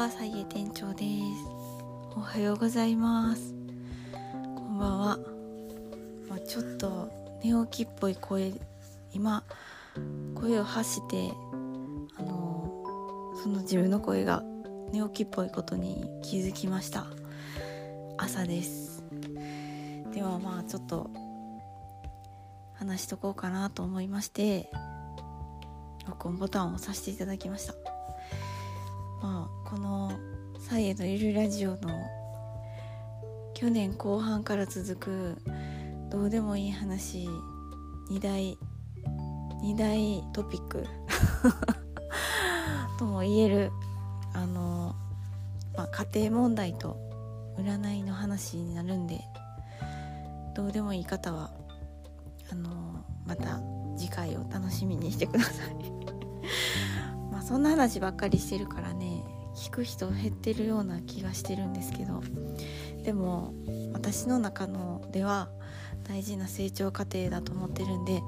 は、さいえ店長です。おはようございます。こんばんは。まあ、ちょっと寝起きっぽい声、今、声を発して、あの、その自分の声が寝起きっぽいことに気づきました。朝です。ではまあちょっと話しとこうかなと思いまして、録音ボタンを押させていただきました。まあ「サイエのゆるラジオ」の去年後半から続くどうでもいい話2大2大トピック とも言えるあの、まあ、家庭問題と占いの話になるんでどうでもいい方はあのまた次回を楽しみにしてください。まあそんな話ばっかりしてるからね。聞く人減ってるような気がしてるんですけどでも私の中のでは大事な成長過程だと思ってるんで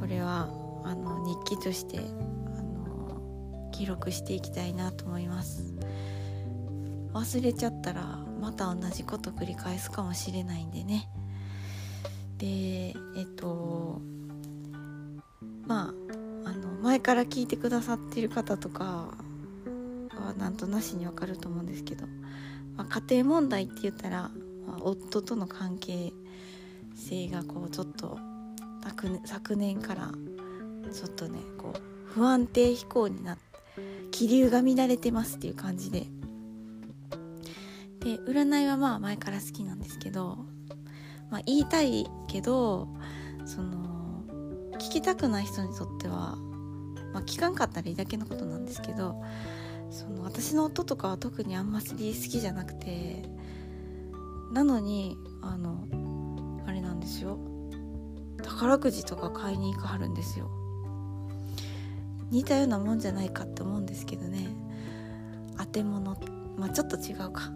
これはあの日記としてあの記録していきたいなと思います。忘れちゃったらまた同じこと繰り返すかもしれないんでね。でえっとまああの前から聞いてくださってる方とかはなんとなしにわかると思うんですけど、まあ、家庭問題って言ったら、まあ、夫との関係性がこうちょっと昨年昨年からちょっとねこう不安定飛行になって気流が乱れてますっていう感じで。で占いはまあ前から好きなんですけど、まあ、言いたいけどその聞きたくない人にとっては、まあ、聞かんかったらいいだけのことなんですけどその私の夫とかは特にあんまり好きじゃなくてなのにあのあれなんですよ。宝くじとか買いに行かはるんですよ。似たようなもんじゃないかって思うんですけどね。当て物。まあちょっと違うか。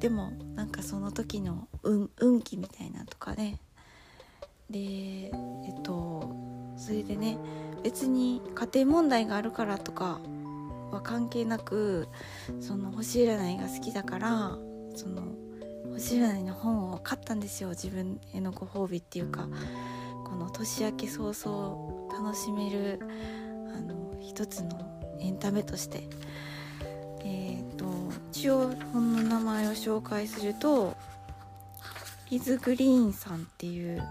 でもなんかその時の運運気みたいなとかね。でえっとそれでね別に家庭問題があるからとかは関係なくその星占いが好きだからその星占いの本を買ったんですよ。自分へのご褒美っていうかこの年明け早々楽しめるあの一つのエンタメとして。えっ、と一応本の名前を紹介するとリズ・グリーンさんっていう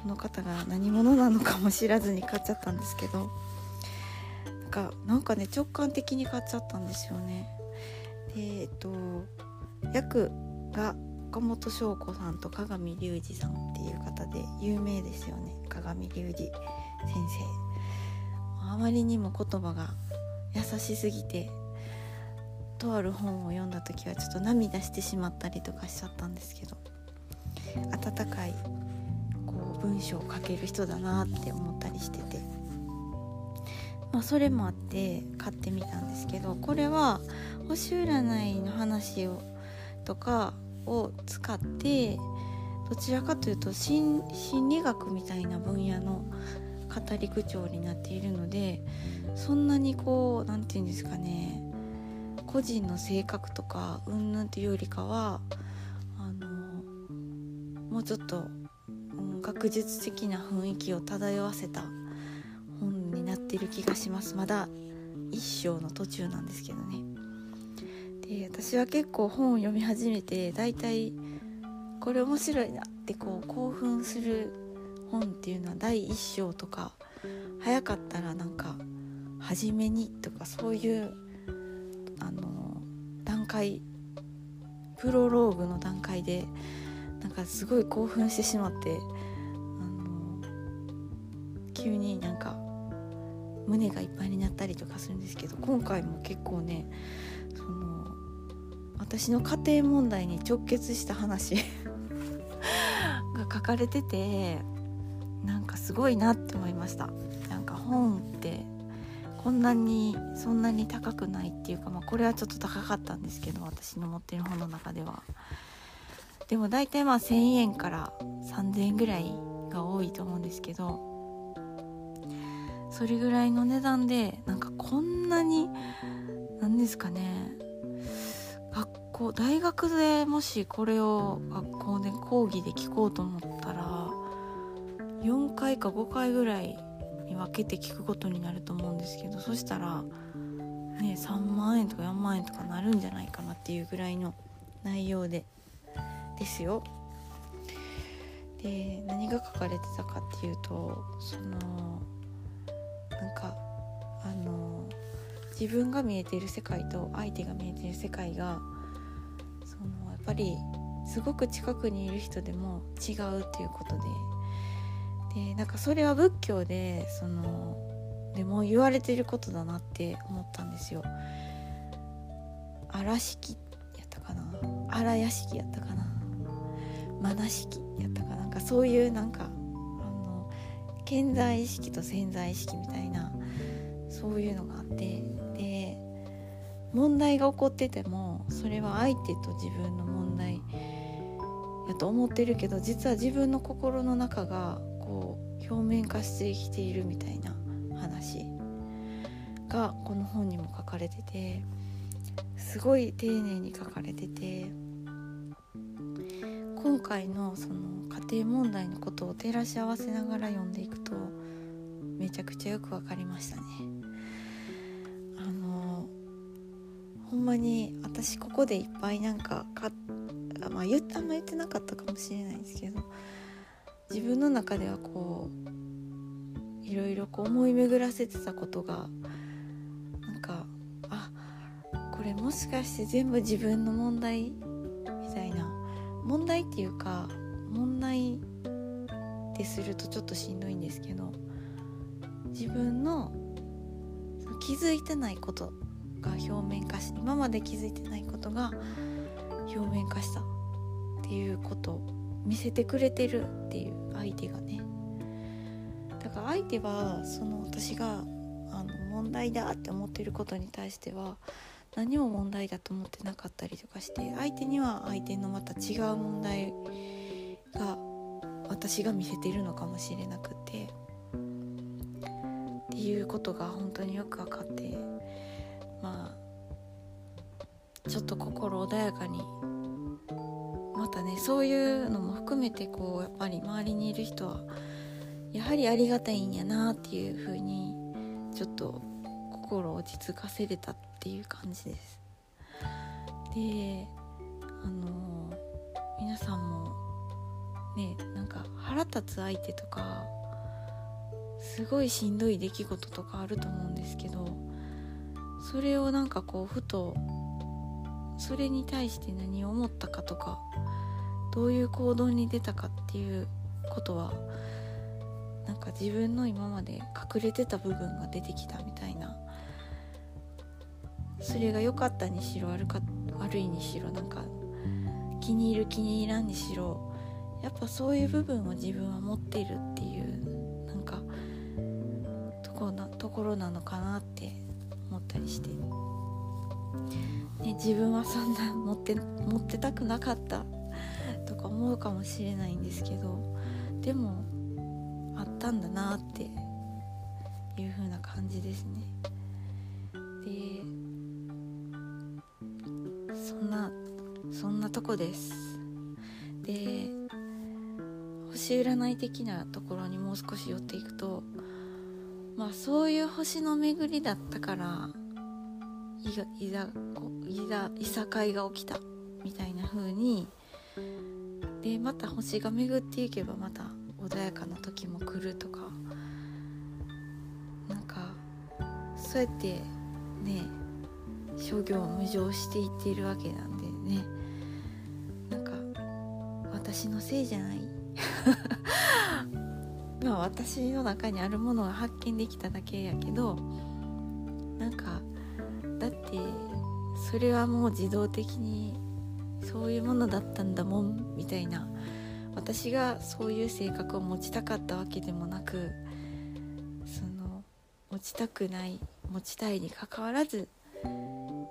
この方が何者なのかも知らずに買っちゃったんですけど。かなんかね直感的に買っちゃったんですよね。でえっと役が岡本翔子さんと鏡隆二さんっていう方で有名ですよね。鏡隆二先生。あまりにも言葉が優しすぎてとある本を読んだ時はちょっと涙してしまったりとかしちゃったんですけど温かいこう文章を書ける人だなって思ったりしてて。まあそれもあって買ってみたんですけどこれは星占いの話をとかを使ってどちらかというと心理学みたいな分野の語り口調になっているのでそんなにこう何て言うんですかね個人の性格とかうんぬんというよりかはあのもうちょっと、うん、学術的な雰囲気を漂わせたってる気がします。まだ一章の途中なんですけどね。で私は結構本を読み始めてだいたいこれ面白いなってこう興奮する本っていうのは第一章とか早かったらなんか初めにとかそういうあの段階プロローグの段階でなんかすごい興奮してしまってあの急になんか胸がいっぱいになったりとかするんですけど今回も結構ねその私の家庭問題に直結した話 が書かれててなんかすごいなって思いました。なんか本ってこんなにそんなに高くないっていうか、まあ、これはちょっと高かったんですけど私の持ってる本の中では。でも大体まあ1,000円から3,000円ぐらいが多いと思うんですけどそれぐらいの値段でなんかこんなに何ですかね学校大学でもしこれを学校で講義で聞こうと思ったら4回か5回ぐらいに分けて聞くことになると思うんですけどそしたらね3万円とか4万円とかなるんじゃないかなっていうぐらいの内容でですよ。で何が書かれてたかっていうとそのなんかあの自分が見えている世界と相手が見えている世界がそのやっぱりすごく近くにいる人でも違うっていうことで。でなんかそれは仏教でそのでも言われてることだなって思ったんですよ。荒敷やったかな？荒屋敷やったかな？マナ敷やったかなんかそういうなんか健在意識と潜在意識みたいなそういうのがあってで問題が起こっててもそれは相手と自分の問題やと思ってるけど実は自分の心の中がこう表面化してきているみたいな話がこの本にも書かれててすごい丁寧に書かれてて今回のその家庭問題のことを照らし合わせながら読んでいくとめちゃくちゃよく分かりましたね。あのほんまに私ここでいっぱいなんかかまあ言ったあんま言ってなかったかもしれないんですけど自分の中ではこういろいろこう思い巡らせてたことがなんかあこれもしかして全部自分の問題みたいな問題っていうか問題ってするとちょっとしんどいんですけど自分の気づいてないことが表面化し今まで気づいてないことが表面化したっていうことを見せてくれてるっていう相手がね。だから相手はその私があの問題だって思ってることに対しては何も問題だと思ってなかったりとかして相手には相手のまた違う問題が私が見せているのかもしれなくて。っていうことが本当によく分かってまあちょっと心穏やかにまたねそういうのも含めてこうやっぱり周りにいる人はやはりありがたいんやなっていう風にちょっと心を落ち着かせれたっていう感じです。であの立つ相手とかすごいしんどい出来事とかあると思うんですけどそれをなんかこうふとそれに対して何を思ったかとかどういう行動に出たかっていうことはなんか自分の今まで隠れてた部分が出てきたみたいなそれが良かったにしろ悪か悪いにしろなんか気に入る気に入らんにしろやっぱそういう部分を自分は持っているっていうなんかとこなところなのかなって思ったりして、ね、自分はそんな持って持ってたくなかったとか思うかもしれないんですけどでもあったんだなっていう風な感じですね。でそんなそんなとこですで星占い的なところにもう少し寄っていくとまあそういう星の巡りだったからいざいざいざいさかいが起きたみたいな風にでまた星が巡っていけばまた穏やかな時も来るとかなんかそうやってね諸行無常していっているわけなんでね。なんか私のせいじゃない まあ私の中にあるものが発見できただけやけどなんかだってそれはもう自動的にそういうものだったんだもんみたいな私がそういう性格を持ちたかったわけでもなくその持ちたくない持ちたいにかかわらず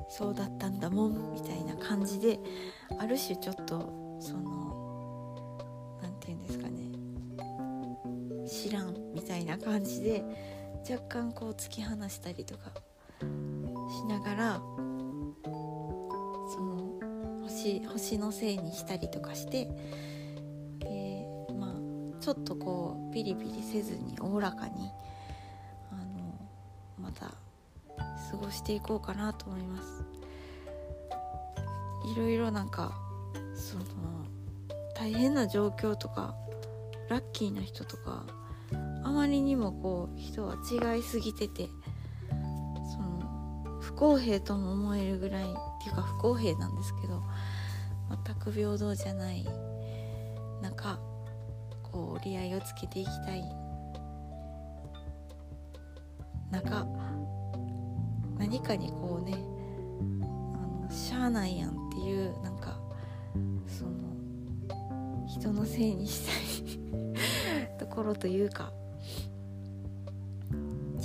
そうだったんだもんみたいな感じである種ちょっとその知らんみたいな感じで若干こう突き放したりとかしながらその星星のせいにしたりとかしてでまあちょっとこうピリピリせずにおおらかにあのまた過ごしていこうかなと思います。いろいろなんかその大変な状況とかラッキーな人とかまりにもこう人は違いすぎててその不公平とも思えるぐらいっていうか不公平なんですけど全く平等じゃない中こう折り合いをつけていきたい。中何かにこうねあのしゃあないやんっていうなんかその人のせいにしたい ところというか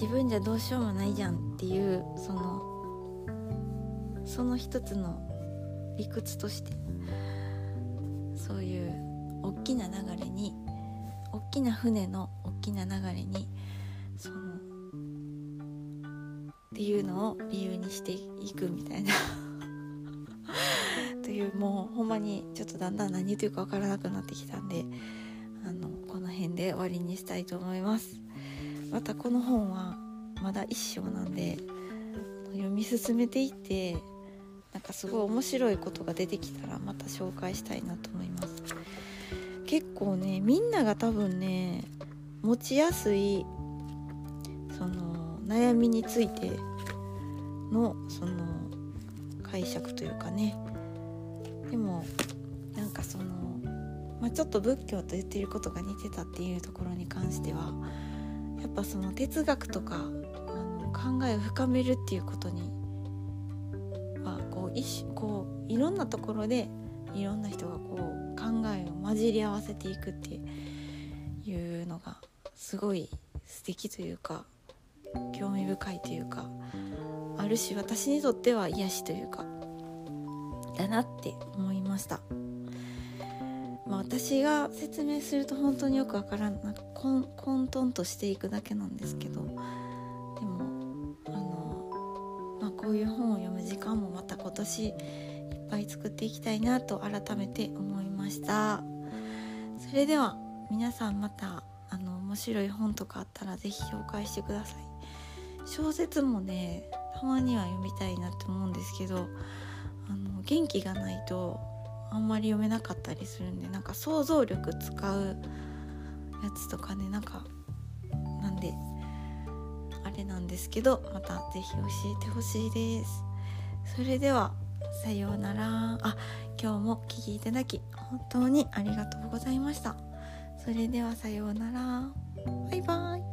自分じゃどうしようもないじゃんっていうそのその一つの理屈としてそういう大きな流れに大きな船の大きな流れにそのっていうのを理由にしていくみたいな。というもうほんまにちょっとだんだん何言ってるか分からなくなってきたんであのこの辺で終わりにしたいと思います。またこの本はまだ一章なんで読み進めていってなんかすごい面白いことが出てきたらまた紹介したいなと思います。結構ねみんなが多分ね持ちやすいその悩みについてのその解釈というかね。でもなんかその、まあ、ちょっと仏教と言っていることが似てたっていうところに関してはやっぱその哲学とかあの考えを深めるっていうことにはこう一こういろんなところでいろんな人がこう考えを混じり合わせていくっていうのがすごい素敵というか興味深いというかあるし私にとっては癒しというかだなって思いました、まあ、私が説明すると本当によくわからんなんか混沌としていくだけなんですけど。でもあの、まあ、こういう本を読む時間もまた今年いっぱい作っていきたいなと改めて思いました。それでは皆さんまたあの面白い本とかあったら是非紹介してください。小説もねたまには読みたいなって思うんですけどあの元気がないとあんまり読めなかったりするんでなんか想像力使うやつとかねなんかなんであれなんですけどまた是非教えてほしいです。それではさようなら。あ今日もお聴きいただき本当にありがとうございました。それではさようなら。バイバイ。